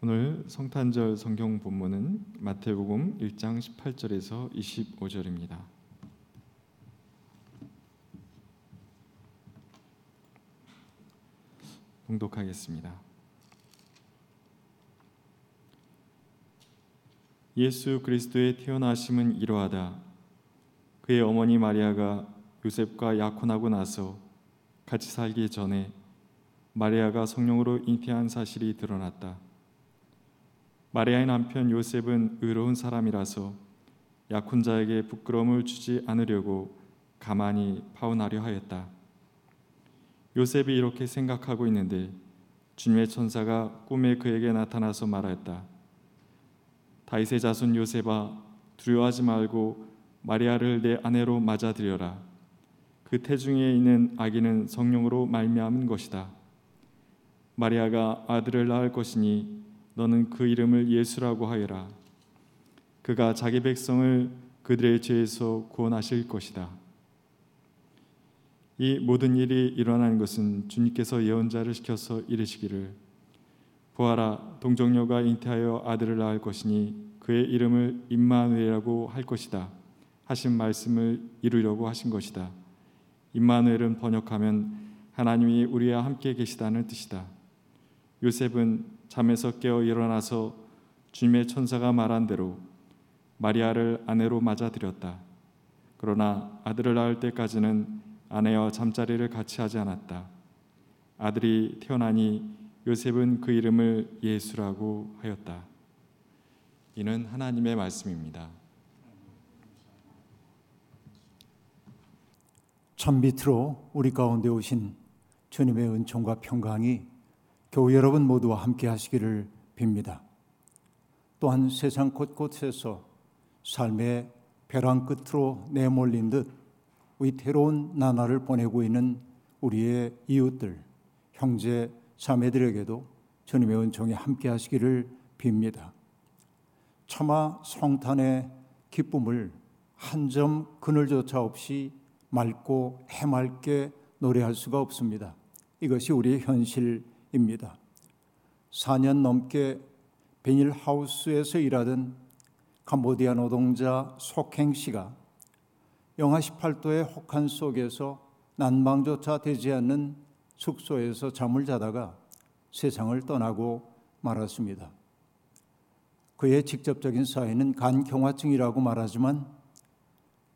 오늘 성탄절 성경 본문은 마태복음 1장 18절에서 25절입니다. 봉독하겠습니다. 예수 그리스도의 태어나심은 이러하다. 그의 어머니 마리아가 요셉과 약혼하고 나서 같이 살기 전에 마리아가 성령으로 잉태한 사실이 드러났다. 마리아의 남편 요셉은 의로운 사람이라서 약혼자에게 부끄러움을 주지 않으려고 가만히 파혼하려 하였다. 요셉이 이렇게 생각하고 있는데 주님의 천사가 꿈에 그에게 나타나서 말하였다. 다윗의 자손 요셉아 두려워하지 말고 마리아를 내 아내로 맞아들여라. 그 태중에 있는 아기는 성령으로 말미암은 것이다. 마리아가 아들을 낳을 것이니 너는 그 이름을 예수라고 하여라. 그가 자기 백성을 그들의 죄에서 구원하실 것이다. 이 모든 일이 일어난 것은 주님께서 예언자를 시켜서 이르시기를 보아라 동정녀가 잉태하여 아들을 낳을 것이니 그의 이름을 임마누엘이라고 할 것이다 하신 말씀을 이루려고 하신 것이다. 임마누엘은 번역하면 하나님이 우리와 함께 계시다는 뜻이다. 요셉은 잠에서 깨어 일어나서 주님의 천사가 말한 대로 마리아를 아내로 맞아들였다. 그러나 아들을 낳을 때까지는 아내와 잠자리를 같이 하지 않았다. 아들이 태어나니 요셉은 그 이름을 예수라고 하였다. 이는 하나님의 말씀입니다. 천 밑으로 우리 가운데 오신 주님의 은총과 평강이 교우 여러분 모두와 함께 하시기를 빕니다. 또한 세상 곳곳에서 삶의 벼랑 끝으로 내몰린 듯 위태로운 나날을 보내고 있는 우리의 이웃들, 형제, 자매들에게도 주님의 은총이 함께 하시기를 빕니다. 차마 성탄의 기쁨을 한 점 그늘조차 없이 맑고 해맑게 노래할 수가 없습니다. 이것이 우리의 현실입니다. 4년 넘게 비닐하우스에서 일하던 캄보디아 노동자 속행 씨가 영하 18도의 혹한 속에서 난방조차 되지 않는 숙소에서 잠을 자다가 세상을 떠나고 말았습니다. 그의 직접적인 사인은 간경화증이라고 말하지만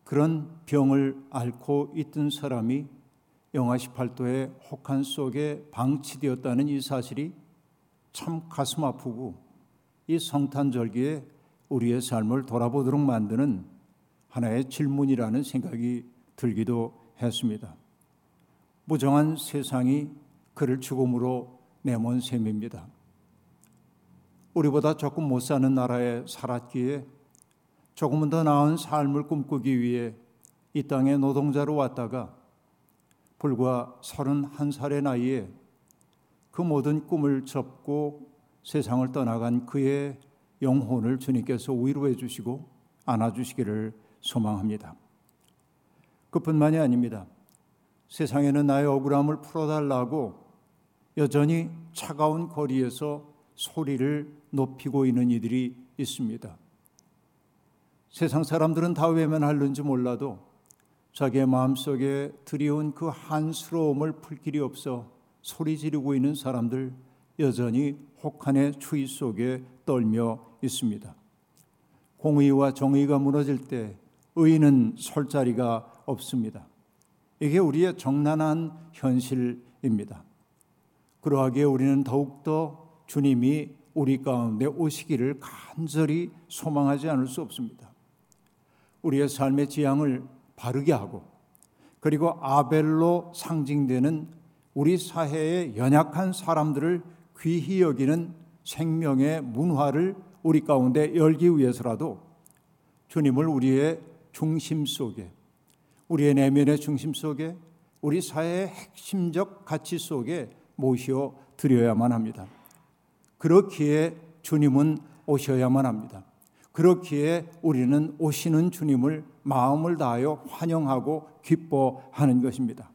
그런 병을 앓고 있던 사람이 영하 18도의 혹한 속에 방치되었다는 이 사실이 참 가슴 아프고 이 성탄절기에 우리의 삶을 돌아보도록 만드는 하나의 질문이라는 생각이 들기도 했습니다. 무정한 세상이 그를 죽음으로 내몬 셈입니다. 우리보다 조금 못 사는 나라에 살았기에 조금은 더 나은 삶을 꿈꾸기 위해 이 땅에 노동자로 왔다가 불과 31살의 나이에 그 모든 꿈을 접고 세상을 떠나간 그의 영혼을 주님께서 위로해 주시고 안아 주시기를 소망합니다. 그뿐만이 아닙니다. 세상에는 나의 억울함을 풀어달라고 여전히 차가운 거리에서 소리를 높이고 있는 이들이 있습니다. 세상 사람들은 다 외면하는지 몰라도 자기의 마음속에 드리운 그 한스러움을 풀 길이 없어 소리 지르고 있는 사람들 여전히 혹한의 추위 속에 떨며 있습니다. 공의와 정의가 무너질 때 의인은 설 자리가 없습니다. 이게 우리의 정난한 현실입니다. 그러하기에 우리는 더욱더 주님이 우리 가운데 오시기를 간절히 소망하지 않을 수 없습니다. 우리의 삶의 지향을 바르게 하고 그리고 아벨로 상징되는 우리 사회의 연약한 사람들을 귀히 여기는 생명의 문화를 우리 가운데 열기 위해서라도 주님을 우리의 중심 속에 우리의 내면의 중심 속에 우리 사회의 핵심적 가치 속에 모셔 드려야만 합니다. 그렇기에 주님은 오셔야만 합니다. 그렇기에 우리는 오시는 주님을 마음을 다하여 환영하고 기뻐하는 것입니다.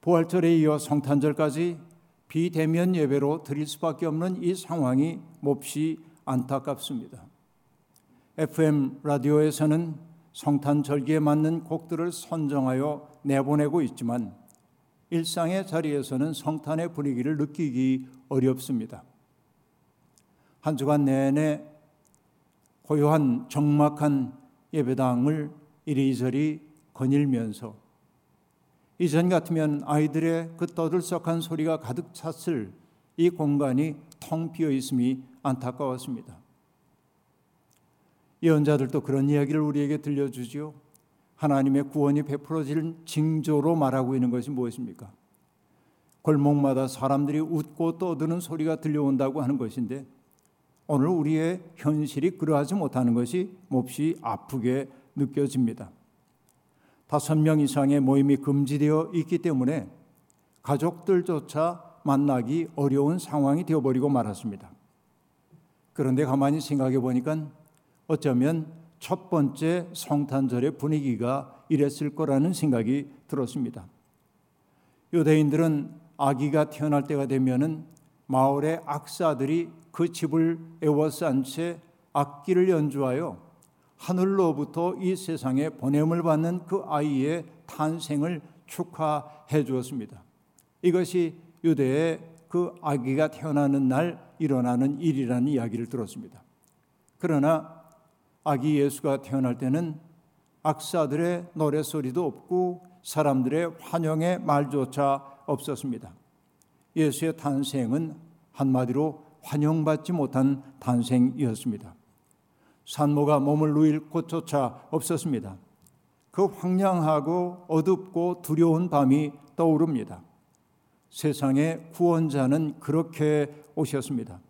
부활절에 이어 성탄절까지 비대면 예배로 드릴 수밖에 없는 이 상황이 몹시 안타깝습니다. FM 라디오에서는 성탄 절기에 맞는 곡들을 선정하여 내보내고 있지만 일상의 자리에서는 성탄의 분위기를 느끼기 어렵습니다. 한 주간 내내 고요한 적막한 예배당을 이리저리 거닐면서 이전 같으면 아이들의 그 떠들썩한 소리가 가득 찼을 이 공간이 텅 비어 있음이 안타까웠습니다. 예언자들도 그런 이야기를 우리에게 들려주지요. 하나님의 구원이 베풀어질 징조로 말하고 있는 것이 무엇입니까? 골목마다 사람들이 웃고 떠드는 소리가 들려온다고 하는 것인데 오늘 우리의 현실이 그러하지 못하는 것이 몹시 아프게 느껴집니다. 다섯 명 이상의 모임이 금지되어 있기 때문에 가족들조차 만나기 어려운 상황이 되어버리고 말았습니다. 그런데 가만히 생각해 보니까 어쩌면 첫 번째 성탄절의 분위기가 이랬을 거라는 생각이 들었습니다. 유대인들은 아기가 태어날 때가 되면은 마을의 악사들이 그 집을 에워싼 채 악기를 연주하여 하늘로부터 이 세상에 보냄을 받는 그 아이의 탄생을 축하해 주었습니다. 이것이 유대의 그 아기가 태어나는 날 일어나는 일이라는 이야기를 들었습니다. 그러나 아기 예수가 태어날 때는 악사들의 노래소리도 없고 사람들의 환영의 말조차 없었습니다. 예수의 탄생은 한마디로 환영받지 못한 탄생이었습니다. 산모가 몸을 누일 곳조차 없었습니다. 그 황량하고 어둡고 두려운 밤이 떠오릅니다. 세상의 구원자는 그렇게 오셨습니다.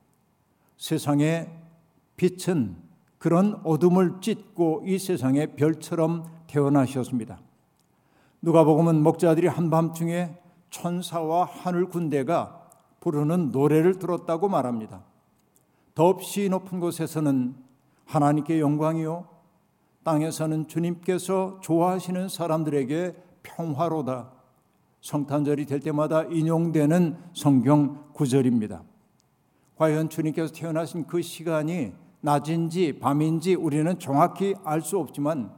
세상의 빛은 그런 어둠을 찢고 이 세상의 별처럼 태어나셨습니다. 누가복음은 목자들이 한밤중에 천사와 하늘 군대가 부르는 노래를 들었다고 말합니다. 덥시 높은 곳에서는 하나님께 영광이요 땅에서는 주님께서 좋아하시는 사람들에게 평화로다. 성탄절이 될 때마다 인용되는 성경 구절입니다. 과연 주님께서 태어나신 그 시간이 낮인지 밤인지 우리는 정확히 알 수 없지만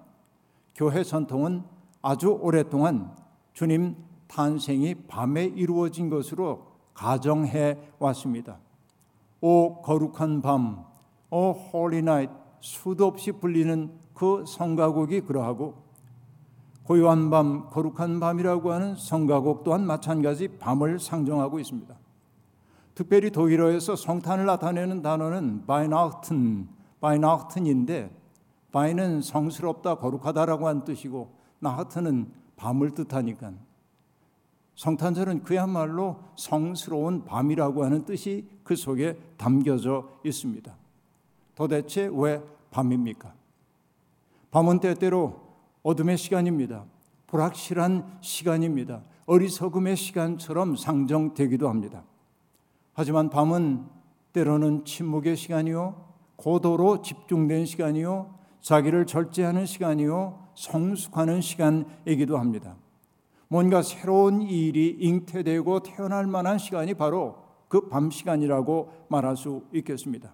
교회 전통은 아주 오랫동안 주님 탄생이 밤에 이루어진 것으로 가정해 왔습니다. 오 거룩한 밤, O holy night 수도 없이 불리는 그 성가곡이 그러하고 고요한 밤, 거룩한 밤이라고 하는 성가곡 또한 마찬가지 밤을 상정하고 있습니다. 특별히 독일어에서 성탄을 나타내는 단어는 Weihnachten, 바이나흐튼인데 바이는 성스럽다, 거룩하다라고 하는 뜻이고 나흐트는 밤을 뜻하니까 성탄절은 그야말로 성스러운 밤이라고 하는 뜻이 그 속에 담겨져 있습니다. 도대체 왜 밤입니까? 밤은 때때로 어둠의 시간입니다. 불확실한 시간입니다. 어리석음의 시간처럼 상정되기도 합니다. 하지만 밤은 때로는 침묵의 시간이요, 고도로 집중된 시간이요, 자기를 절제하는 시간이요, 성숙하는 시간이기도 합니다. 뭔가 새로운 일이 잉태되고 태어날 만한 시간이 바로 그 밤 시간이라고 말할 수 있겠습니다.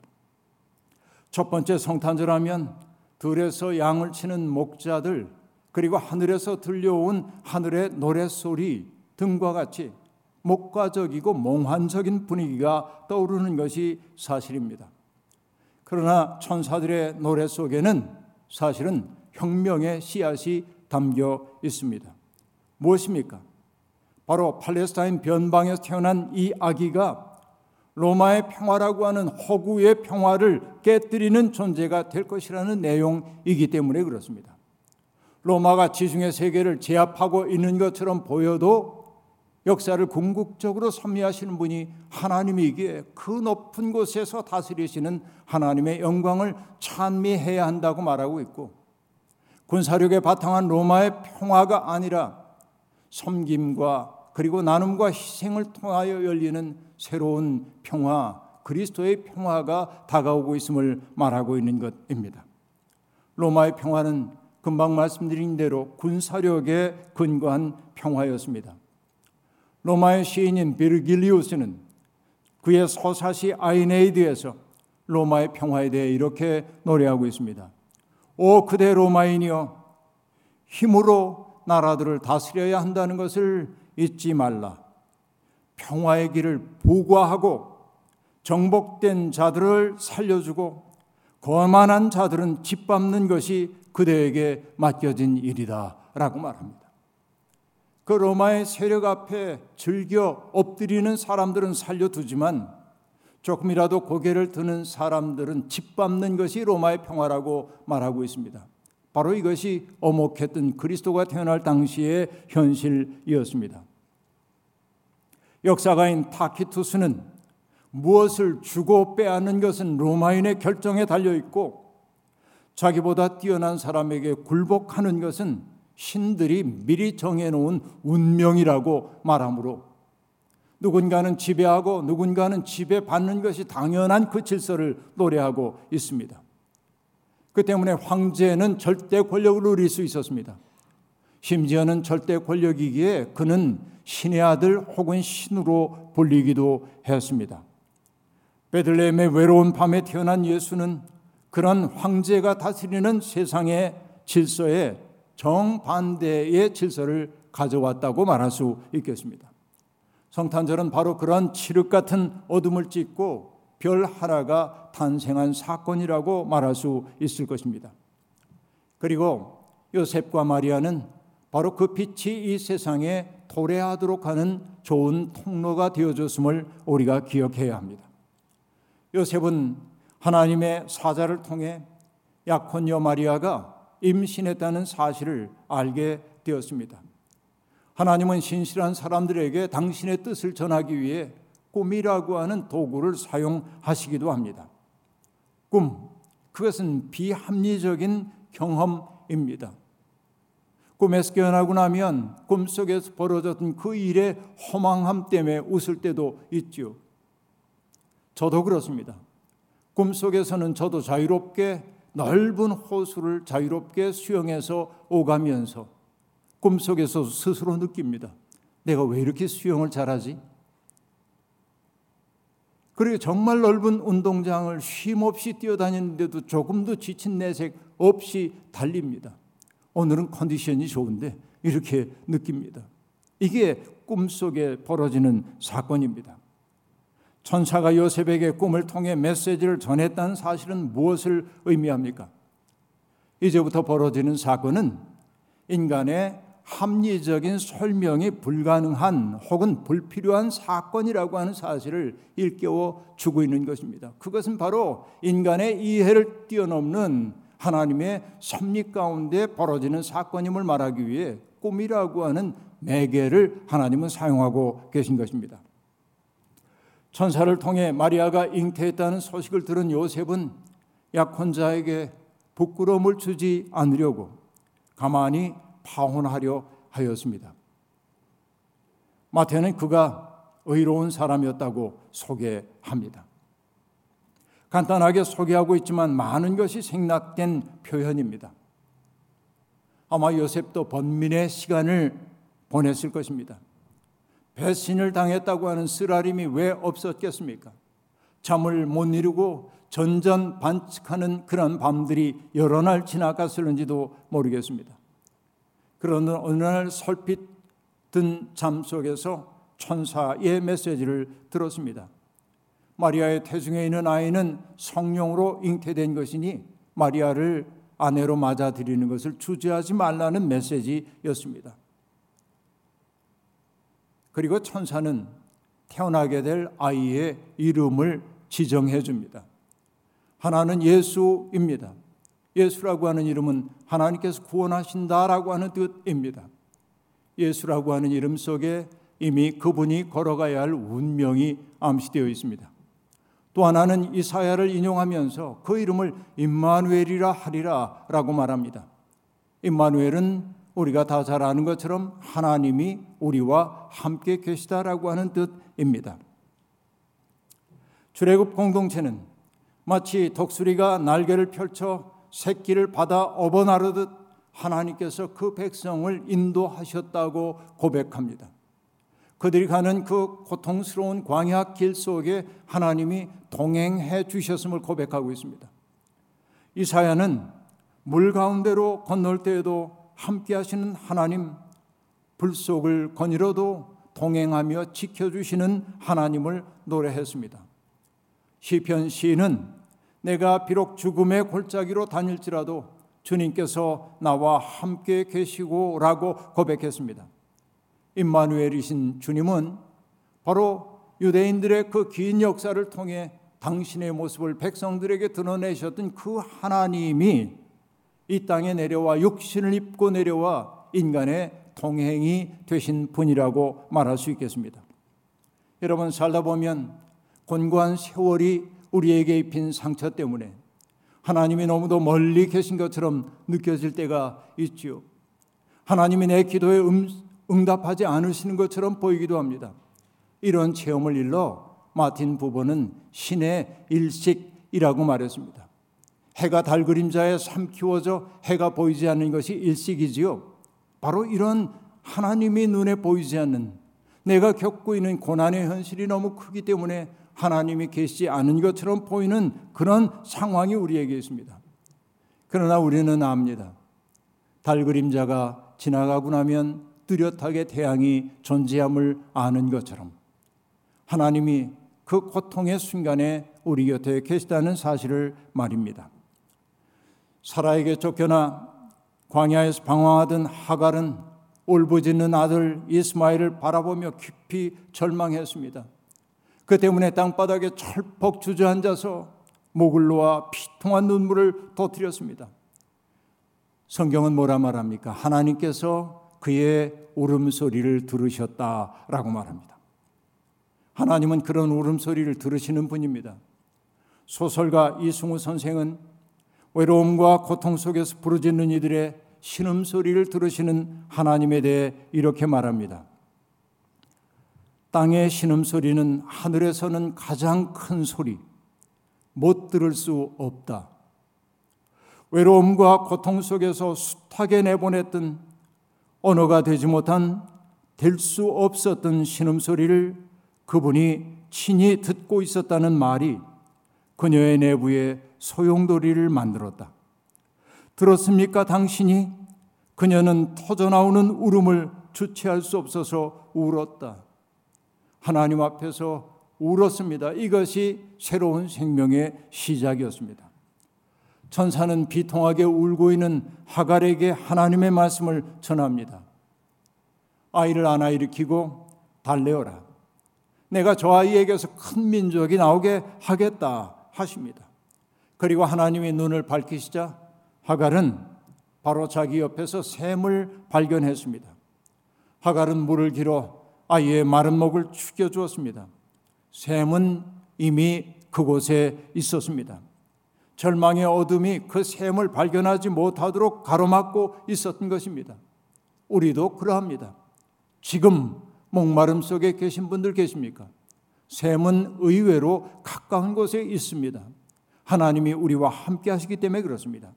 첫 번째 성탄절 하면 들에서 양을 치는 목자들 그리고 하늘에서 들려온 하늘의 노랫소리 등과 같이 목가적이고 몽환적인 분위기가 떠오르는 것이 사실입니다. 그러나 천사들의 노래 속에는 사실은 혁명의 씨앗이 담겨 있습니다. 무엇입니까? 바로 팔레스타인 변방에서 태어난 이 아기가 로마의 평화라고 하는 허구의 평화를 깨뜨리는 존재가 될 것이라는 내용이기 때문에 그렇습니다. 로마가 지중해 세계를 제압하고 있는 것처럼 보여도 역사를 궁극적으로 섭리하시는 분이 하나님이기에 그 높은 곳에서 다스리시는 하나님의 영광을 찬미해야 한다고 말하고 있고 군사력에 바탕한 로마의 평화가 아니라 섬김과 그리고 나눔과 희생을 통하여 열리는 새로운 평화, 그리스도의 평화가 다가오고 있음을 말하고 있는 것입니다. 로마의 평화는 금방 말씀드린 대로 군사력에 근거한 평화였습니다. 로마의 시인인 비르길리우스는 그의 서사시 아이네이드에서 로마의 평화에 대해 이렇게 노래하고 있습니다. 오 그대 로마인이여 힘으로 나라들을 다스려야 한다는 것을 잊지 말라. 평화의 길을 보고하고 정복된 자들을 살려주고 거만한 자들은 짓밟는 것이 그대에게 맡겨진 일이다. 라고 말합니다. 그 로마의 세력 앞에 즐겨 엎드리는 사람들은 살려두지만 조금이라도 고개를 드는 사람들은 짓밟는 것이 로마의 평화라고 말하고 있습니다. 바로 이것이 어목했던 그리스도가 태어날 당시의 현실이었습니다. 역사가인 타키투스는 무엇을 주고 빼앗는 것은 로마인의 결정에 달려 있고 자기보다 뛰어난 사람에게 굴복하는 것은 신들이 미리 정해놓은 운명이라고 말하므로 누군가는 지배하고 누군가는 지배받는 것이 당연한 그 질서를 노래하고 있습니다. 그 때문에 황제는 절대 권력을 누릴 수 있었습니다. 심지어는 절대 권력이기에 그는 신의 아들 혹은 신으로 불리기도 했습니다. 베들레헴의 외로운 밤에 태어난 예수는 그런 황제가 다스리는 세상의 질서에 정반대의 질서를 가져왔다고 말할 수 있겠습니다. 성탄절은 바로 그런 칠흑 같은 어둠을 찢고 별 하나가 탄생한 사건이라고 말할 수 있을 것입니다. 그리고 요셉과 마리아는 바로 그 빛이 이 세상에 도래하도록 하는 좋은 통로가 되어줬음을 우리가 기억해야 합니다. 요셉은 하나님의 사자를 통해 약혼녀 마리아가 임신했다는 사실을 알게 되었습니다. 하나님은 신실한 사람들에게 당신의 뜻을 전하기 위해 꿈이라고 하는 도구를 사용하시기도 합니다. 꿈, 그것은 비합리적인 경험입니다. 꿈에서 깨어나고 나면 꿈속에서 벌어졌던 그 일의 허망함 때문에 웃을 때도 있죠. 저도 그렇습니다. 꿈속에서는 저도 자유롭게 넓은 호수를 자유롭게 수영해서 오가면서 꿈속에서 스스로 느낍니다. 내가 왜 이렇게 수영을 잘하지? 그리고 정말 넓은 운동장을 쉼없이 뛰어다니는데도 조금도 지친 내색 없이 달립니다. 오늘은 컨디션이 좋은데 이렇게 느낍니다. 이게 꿈속에 벌어지는 사건입니다. 천사가 요셉에게 꿈을 통해 메시지를 전했다는 사실은 무엇을 의미합니까? 이제부터 벌어지는 사건은 인간의 합리적인 설명이 불가능한 혹은 불필요한 사건이라고 하는 사실을 일깨워 주고 있는 것입니다. 그것은 바로 인간의 이해를 뛰어넘는 하나님의 섭리 가운데 벌어지는 사건임을 말하기 위해 꿈이라고 하는 매개를 하나님은 사용하고 계신 것입니다. 천사를 통해 마리아가 잉태했다는 소식을 들은 요셉은 약혼자에게 부끄러움을 주지 않으려고 가만히 파혼하려 하였습니다. 마태는 그가 의로운 사람이었다고 소개합니다. 간단하게 소개하고 있지만 많은 것이 생략된 표현입니다. 아마 요셉도 번민의 시간을 보냈을 것입니다. 배신을 당했다고 하는 쓰라림이 왜 없었겠습니까? 잠을 못 이루고 전전 반칙하는 그런 밤들이 여러 날 지나갔을는지도 모르겠습니다. 그러나 어느 날 설핏 든 잠 속에서 천사의 메시지를 들었습니다. 마리아의 태중에 있는 아이는 성령으로 잉태된 것이니 마리아를 아내로 맞아들이는 것을 주저하지 말라는 메시지였습니다. 그리고 천사는 태어나게 될 아이의 이름을 지정해 줍니다. 하나는 예수입니다. 예수라고 하는 이름은 하나님께서 구원하신다라고 하는 뜻입니다. 예수라고 하는 이름 속에 이미 그분이 걸어가야 할 운명이 암시되어 있습니다. 또 하나는 이사야를 인용하면서 그 이름을 임마누엘이라 하리라라고 말합니다. 임마누엘은 우리가 다 잘 아는 것처럼 하나님이 우리와 함께 계시다라고 하는 뜻입니다. 출애굽 공동체는 마치 독수리가 날개를 펼쳐 새끼를 받아 업어나르듯 하나님께서 그 백성을 인도하셨다고 고백합니다. 그들이 가는 그 고통스러운 광야 길 속에 하나님이 동행해 주셨음을 고백하고 있습니다. 이사야는 물 가운데로 건널 때에도 함께 하시는 하나님, 불 속을 거니러도 동행하며 지켜주시는 하나님을 노래했습니다. 시편 시인은 내가 비록 죽음의 골짜기로 다닐지라도 주님께서 나와 함께 계시고라고 고백했습니다. 임마누엘이신 주님은 바로 유대인들의 그 긴 역사를 통해 당신의 모습을 백성들에게 드러내셨던 그 하나님이 이 땅에 내려와 육신을 입고 내려와 인간의 동행이 되신 분이라고 말할 수 있겠습니다. 여러분 살다 보면 곤고한 세월이 우리에게 입힌 상처 때문에 하나님이 너무도 멀리 계신 것처럼 느껴질 때가 있지요. 하나님이 내 기도에 음, 응답하지 않으시는 것처럼 보이기도 합니다. 이런 체험을 일러 마틴 부부는 신의 일식이라고 말했습니다. 해가 달 그림자에 삼키워져 해가 보이지 않는 것이 일식이지요. 바로 이런 하나님이 눈에 보이지 않는 내가 겪고 있는 고난의 현실이 너무 크기 때문에 하나님이 계시지 않은 것처럼 보이는 그런 상황이 우리에게 있습니다. 그러나 우리는 압니다. 달 그림자가 지나가고 나면 뚜렷하게 태양이 존재함을 아는 것처럼 하나님이 그 고통의 순간에 우리 곁에 계시다는 사실을 말입니다. 사라에게 쫓겨나 광야에서 방황하던 하갈은 울부짖는 아들 이스마엘을 바라보며 깊이 절망했습니다. 그 때문에 땅바닥에 철퍽 주저앉아서 목을 놓아 피통한 눈물을 터뜨렸습니다. 성경은 뭐라 말합니까? 하나님께서 그의 울음소리를 들으셨다라고 말합니다. 하나님은 그런 울음소리를 들으시는 분입니다. 소설가 이승우 선생은 외로움과 고통 속에서 부르짖는 이들의 신음소리를 들으시는 하나님에 대해 이렇게 말합니다. 땅의 신음소리는 하늘에서는 가장 큰 소리, 못 들을 수 없다. 외로움과 고통 속에서 숱하게 내보냈던 언어가 되지 못한 될 수 없었던 신음소리를 그분이 친히 듣고 있었다는 말이 그녀의 내부에 소용돌이를 만들었다. 들었습니까, 당신이? 그녀는 터져나오는 울음을 주체할 수 없어서 울었다. 하나님 앞에서 울었습니다. 이것이 새로운 생명의 시작이었습니다. 천사는 비통하게 울고 있는 하갈에게 하나님의 말씀을 전합니다. 아이를 안아 일으키고 달래어라. 내가 저 아이에게서 큰 민족이 나오게 하겠다 하십니다. 그리고 하나님의 눈을 밝히시자 하갈은 바로 자기 옆에서 샘을 발견했습니다. 하갈은 물을 길어 아이의 마른 목을 죽여 주었습니다. 샘은 이미 그곳에 있었습니다. 절망의 어둠이 그 샘을 발견하지 못하도록 가로막고 있었던 것입니다. 우리도 그러합니다. 지금 목마름 속에 계신 분들 계십니까? 샘은 의외로 가까운 곳에 있습니다. 하나님이 우리와 함께 하시기 때문에 그렇습니다.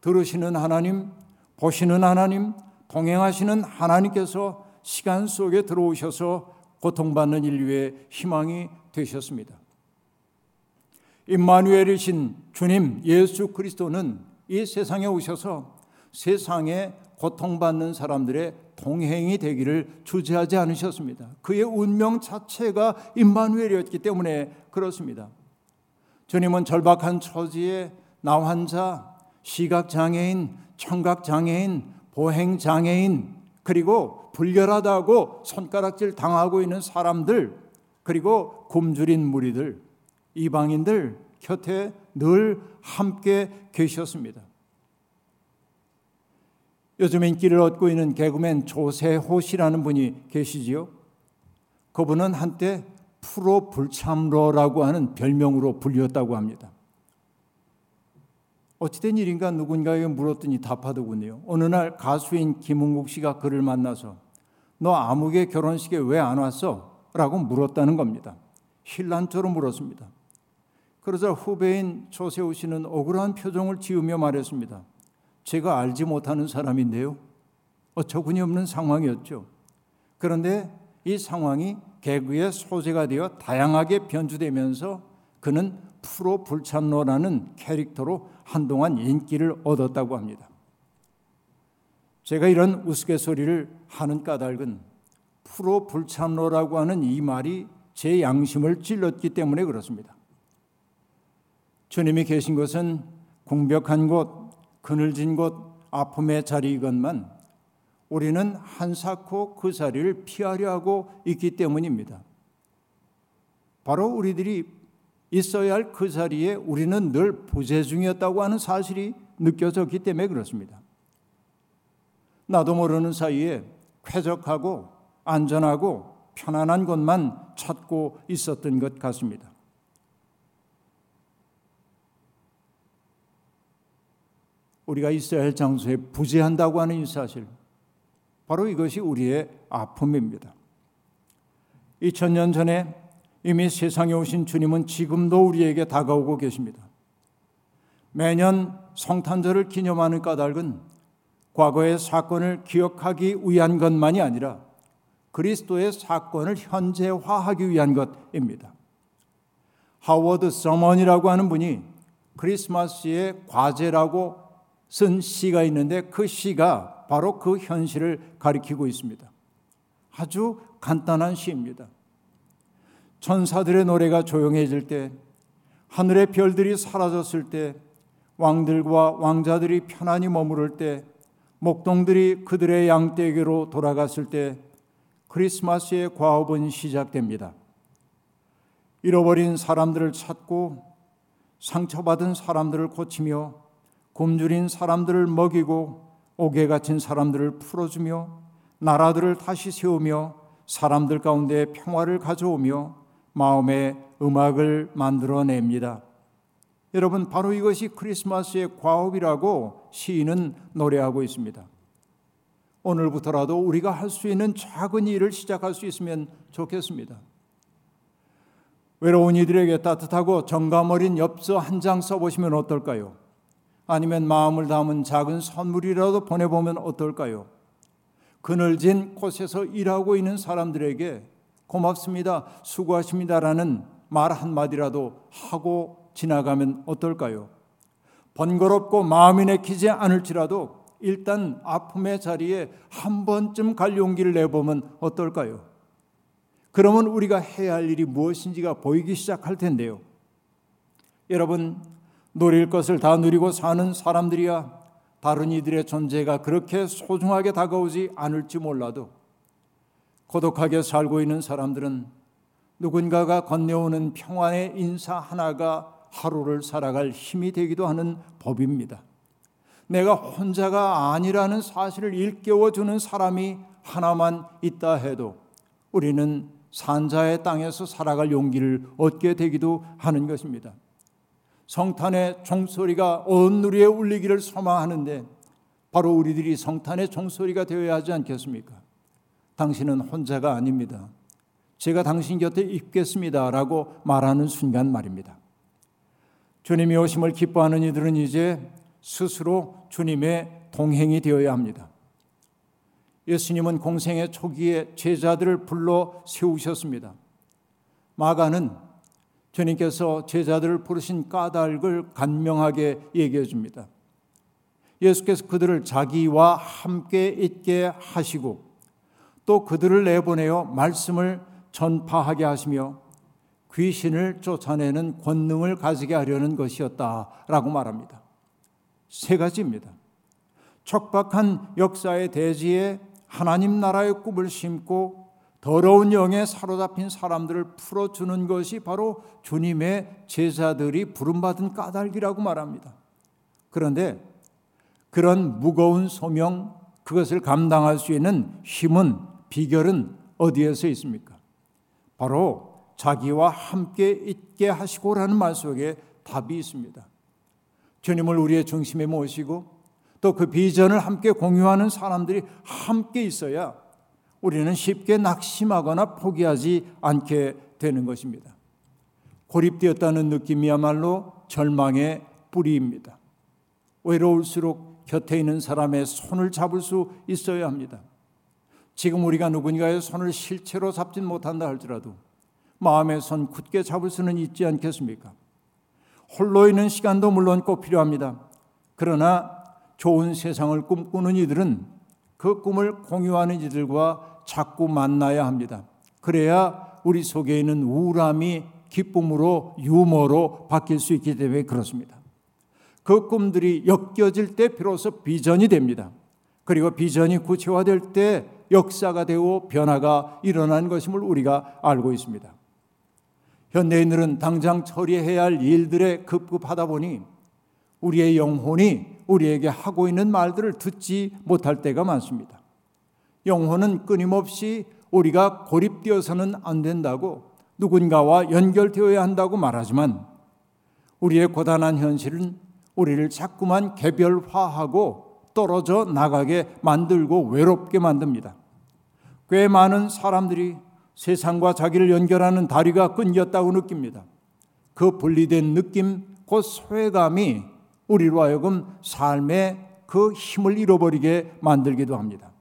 들으시는 하나님, 보시는 하나님, 동행하시는 하나님께서 시간 속에 들어오셔서 고통받는 인류의 희망이 되셨습니다. 임마누엘이신 주님 예수 그리스도는 이 세상에 오셔서 세상에 고통받는 사람들의 동행이 되기를 주재하지 않으셨습니다. 그의 운명 자체가 임마누엘이었기 때문에 그렇습니다. 주님은 절박한 처지에 나 환자, 시각 장애인, 청각 장애인, 보행 장애인 그리고 불결하다고 손가락질 당하고 있는 사람들 그리고 굶주린 무리들 이방인들 곁에 늘 함께 계셨습니다. 요즘 인기를 얻고 있는 개그맨 조세호 씨라는 분이 계시지요. 그분은 한때 프로 불참러라고 하는 별명으로 불렸다고 합니다. 어찌된 일인가 누군가에게 물었더니 답하더군요. 어느 날 가수인 김은국 씨가 그를 만나서 너 아무개 결혼식에 왜 안 왔어? 라고 물었다는 겁니다. 신란처럼 물었습니다. 그러자 후배인 조세호 씨는 억울한 표정을 지으며 말했습니다. 제가 알지 못하는 사람인데요. 어처구니 없는 상황이었죠. 그런데 이 상황이 개그의 소재가 되어 다양하게 변주되면서 그는 프로 불참로라는 캐릭터로 한동안 인기를 얻었다고 합니다. 제가 이런 우스갯소리를 하는 까닭은 프로 불참로라고 하는 이 말이 제 양심을 찔렀기 때문에 그렇습니다. 주님이 계신 곳은 궁벽한 곳, 그늘진 곳, 아픔의 자리이건만 우리는 한사코 그 자리를 피하려 하고 있기 때문입니다. 바로 우리들이 있어야 할 그 자리에 우리는 늘 부재 중이었다고 하는 사실이 느껴졌기 때문에 그렇습니다. 나도 모르는 사이에 쾌적하고 안전하고 편안한 곳만 찾고 있었던 것 같습니다. 우리가 있어야 할 장소에 부재한다고 하는 이 사실, 바로 이것이 우리의 아픔입니다. 2000년 전에 이미 세상에 오신 주님은 지금도 우리에게 다가오고 계십니다. 매년 성탄절을 기념하는 까닭은 과거의 사건을 기억하기 위한 것만이 아니라 그리스도의 사건을 현재화하기 위한 것입니다. 하워드 서먼이라고 하는 분이 크리스마스의 과제라고 쓴 시가 있는데 그 시가 바로 그 현실을 가리키고 있습니다. 아주 간단한 시입니다. 천사들의 노래가 조용해질 때, 하늘의 별들이 사라졌을 때, 왕들과 왕자들이 편안히 머무를 때, 목동들이 그들의 양떼에게로 돌아갔을 때, 크리스마스의 과업은 시작됩니다. 잃어버린 사람들을 찾고, 상처받은 사람들을 고치며, 굶주린 사람들을 먹이고 옥에 갇힌 사람들을 풀어주며 나라들을 다시 세우며 사람들 가운데 평화를 가져오며 마음의 음악을 만들어냅니다. 여러분, 바로 이것이 크리스마스의 과업이라고 시인은 노래하고 있습니다. 오늘부터라도 우리가 할 수 있는 작은 일을 시작할 수 있으면 좋겠습니다. 외로운 이들에게 따뜻하고 정감 어린 엽서 한 장 써보시면 어떨까요? 아니면 마음을 담은 작은 선물이라도 보내보면 어떨까요? 그늘진 곳에서 일하고 있는 사람들에게 고맙습니다, 수고하십니다라는 말 한마디라도 하고 지나가면 어떨까요? 번거롭고 마음이 내키지 않을지라도 일단 아픔의 자리에 한 번쯤 갈 용기를 내보면 어떨까요? 그러면 우리가 해야 할 일이 무엇인지가 보이기 시작할 텐데요. 여러분, 노릴 것을 다 누리고 사는 사람들이야 다른 이들의 존재가 그렇게 소중하게 다가오지 않을지 몰라도 고독하게 살고 있는 사람들은 누군가가 건네오는 평안의 인사 하나가 하루를 살아갈 힘이 되기도 하는 법입니다. 내가 혼자가 아니라는 사실을 일깨워주는 사람이 하나만 있다 해도 우리는 산자의 땅에서 살아갈 용기를 얻게 되기도 하는 것입니다. 성탄의 종소리가 온 누리에 울리기를 소망하는데 바로 우리들이 성탄의 종소리가 되어야 하지 않겠습니까? 당신은 혼자가 아닙니다. 제가 당신 곁에 있겠습니다. 라고 말하는 순간 말입니다. 주님이 오심을 기뻐하는 이들은 이제 스스로 주님의 동행이 되어야 합니다. 예수님은 공생의 초기에 제자들을 불러 세우셨습니다. 마가는 주님께서 제자들을 부르신 까닭을 간명하게 얘기해 줍니다. 예수께서 그들을 자기와 함께 있게 하시고 또 그들을 내보내어 말씀을 전파하게 하시며 귀신을 쫓아내는 권능을 가지게 하려는 것이었다라고 말합니다. 세 가지입니다. 척박한 역사의 대지에 하나님 나라의 꿈을 심고 더러운 영에 사로잡힌 사람들을 풀어주는 것이 바로 주님의 제자들이 부름받은 까닭이라고 말합니다. 그런데 그런 무거운 소명, 그것을 감당할 수 있는 힘은, 비결은 어디에서 있습니까? 바로 자기와 함께 있게 하시고라는 말 속에 답이 있습니다. 주님을 우리의 중심에 모시고 또 그 비전을 함께 공유하는 사람들이 함께 있어야 우리는 쉽게 낙심하거나 포기하지 않게 되는 것입니다. 고립되었다는 느낌이야말로 절망의 뿌리입니다. 외로울수록 곁에 있는 사람의 손을 잡을 수 있어야 합니다. 지금 우리가 누군가의 손을 실체로 잡진 못한다 할지라도 마음의 손 굳게 잡을 수는 있지 않겠습니까? 홀로 있는 시간도 물론 꼭 필요합니다. 그러나 좋은 세상을 꿈꾸는 이들은 그 꿈을 공유하는 이들과 자꾸 만나야 합니다. 그래야 우리 속에 있는 우울함이 기쁨으로 유머로 바뀔 수 있기 때문에 그렇습니다. 그 꿈들이 엮여질 때 비로소 비전이 됩니다. 그리고 비전이 구체화될 때 역사가 되고 변화가 일어나는 것임을 우리가 알고 있습니다. 현대인들은 당장 처리해야 할 일들에 급급하다 보니 우리의 영혼이 우리에게 하고 있는 말들을 듣지 못할 때가 많습니다. 영혼은 끊임없이 우리가 고립되어서는 안 된다고 누군가와 연결되어야 한다고 말하지만 우리의 고단한 현실은 우리를 자꾸만 개별화하고 떨어져 나가게 만들고 외롭게 만듭니다. 꽤 많은 사람들이 세상과 자기를 연결하는 다리가 끊겼다고 느낍니다. 그 분리된 느낌, 그 소외감이 우리로 하여금 삶의 그 힘을 잃어버리게 만들기도 합니다.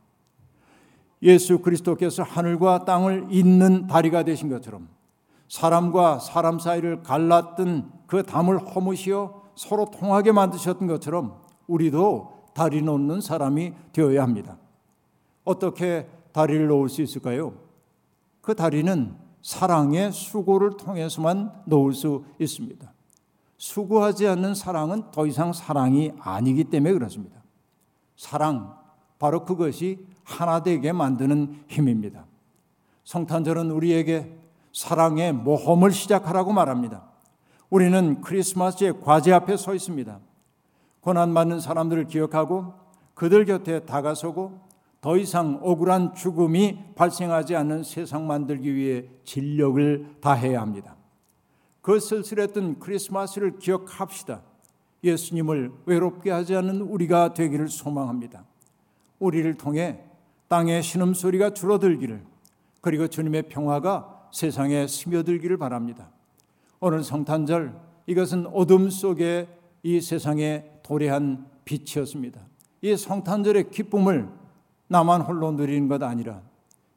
예수 그리스도께서 하늘과 땅을 잇는 다리가 되신 것처럼 사람과 사람 사이를 갈랐던 그 담을 허무시어 서로 통하게 만드셨던 것처럼 우리도 다리 놓는 사람이 되어야 합니다. 어떻게 다리를 놓을 수 있을까요? 그 다리는 사랑의 수고를 통해서만 놓을 수 있습니다. 수고하지 않는 사랑은 더 이상 사랑이 아니기 때문에 그렇습니다. 사랑, 바로 그것이 하나 되게 만드는 힘입니다. 성탄절은 우리에게 사랑의 모험을 시작하라고 말합니다. 우리는 크리스마스의 과제 앞에 서 있습니다. 고난받는 사람들을 기억하고 그들 곁에 다가서고 더 이상 억울한 죽음이 발생하지 않는 세상 만들기 위해 진력을 다해야 합니다. 그 쓸쓸했던 크리스마스를 기억합시다. 예수님을 외롭게 하지 않는 우리가 되기를 소망합니다. 우리를 통해 땅의 신음소리가 줄어들기를 그리고 주님의 평화가 세상에 스며들기를 바랍니다. 오늘 성탄절 이것은 어둠 속에 이 세상에 도래한 빛이었습니다. 이 성탄절의 기쁨을 나만 홀로 누리는 것 아니라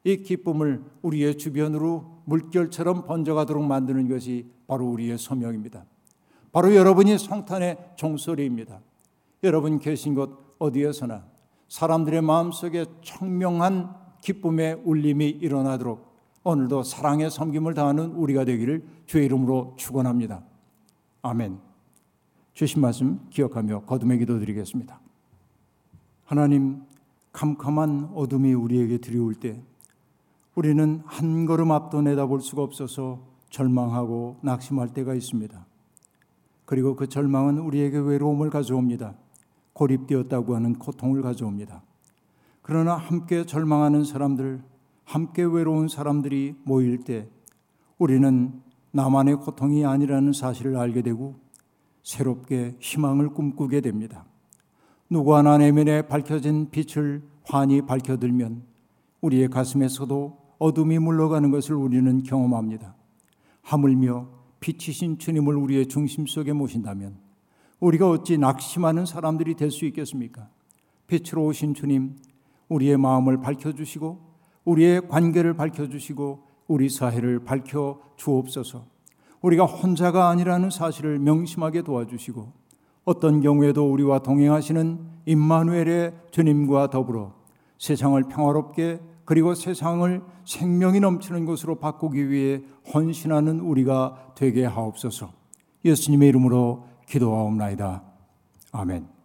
이 기쁨을 우리의 주변으로 물결처럼 번져가도록 만드는 것이 바로 우리의 소명입니다. 바로 여러분이 성탄의 종소리입니다. 여러분 계신 곳 어디에서나 사람들의 마음속에 청명한 기쁨의 울림이 일어나도록 오늘도 사랑의 섬김을 다하는 우리가 되기를 주의 이름으로 축원합니다. 아멘. 주신 말씀 기억하며 거듭의 기도 드리겠습니다. 하나님 캄캄한 어둠이 우리에게 들이올 때 우리는 한 걸음 앞도 내다볼 수가 없어서 절망하고 낙심할 때가 있습니다. 그리고 그 절망은 우리에게 외로움을 가져옵니다. 고립되었다고 하는 고통을 가져옵니다. 그러나 함께 절망하는 사람들, 함께 외로운 사람들이 모일 때 우리는 나만의 고통이 아니라는 사실을 알게 되고 새롭게 희망을 꿈꾸게 됩니다. 누구 하나 내면에 밝혀진 빛을 환히 밝혀들면 우리의 가슴에서도 어둠이 물러가는 것을 우리는 경험합니다. 하물며 빛이신 주님을 우리의 중심 속에 모신다면 우리가 어찌 낙심하는 사람들이 될 수 있겠습니까? 빛으로 오신 주님, 우리의 마음을 밝혀주시고 우리의 관계를 밝혀주시고 우리 사회를 밝혀 주옵소서. 우리가 혼자가 아니라는 사실을 명심하게 도와주시고 어떤 경우에도 우리와 동행하시는 임마누엘의 주님과 더불어 세상을 평화롭게 그리고 세상을 생명이 넘치는 곳으로 바꾸기 위해 헌신하는 우리가 되게 하옵소서. 예수님의 이름으로 기도하옵나이다. 아멘.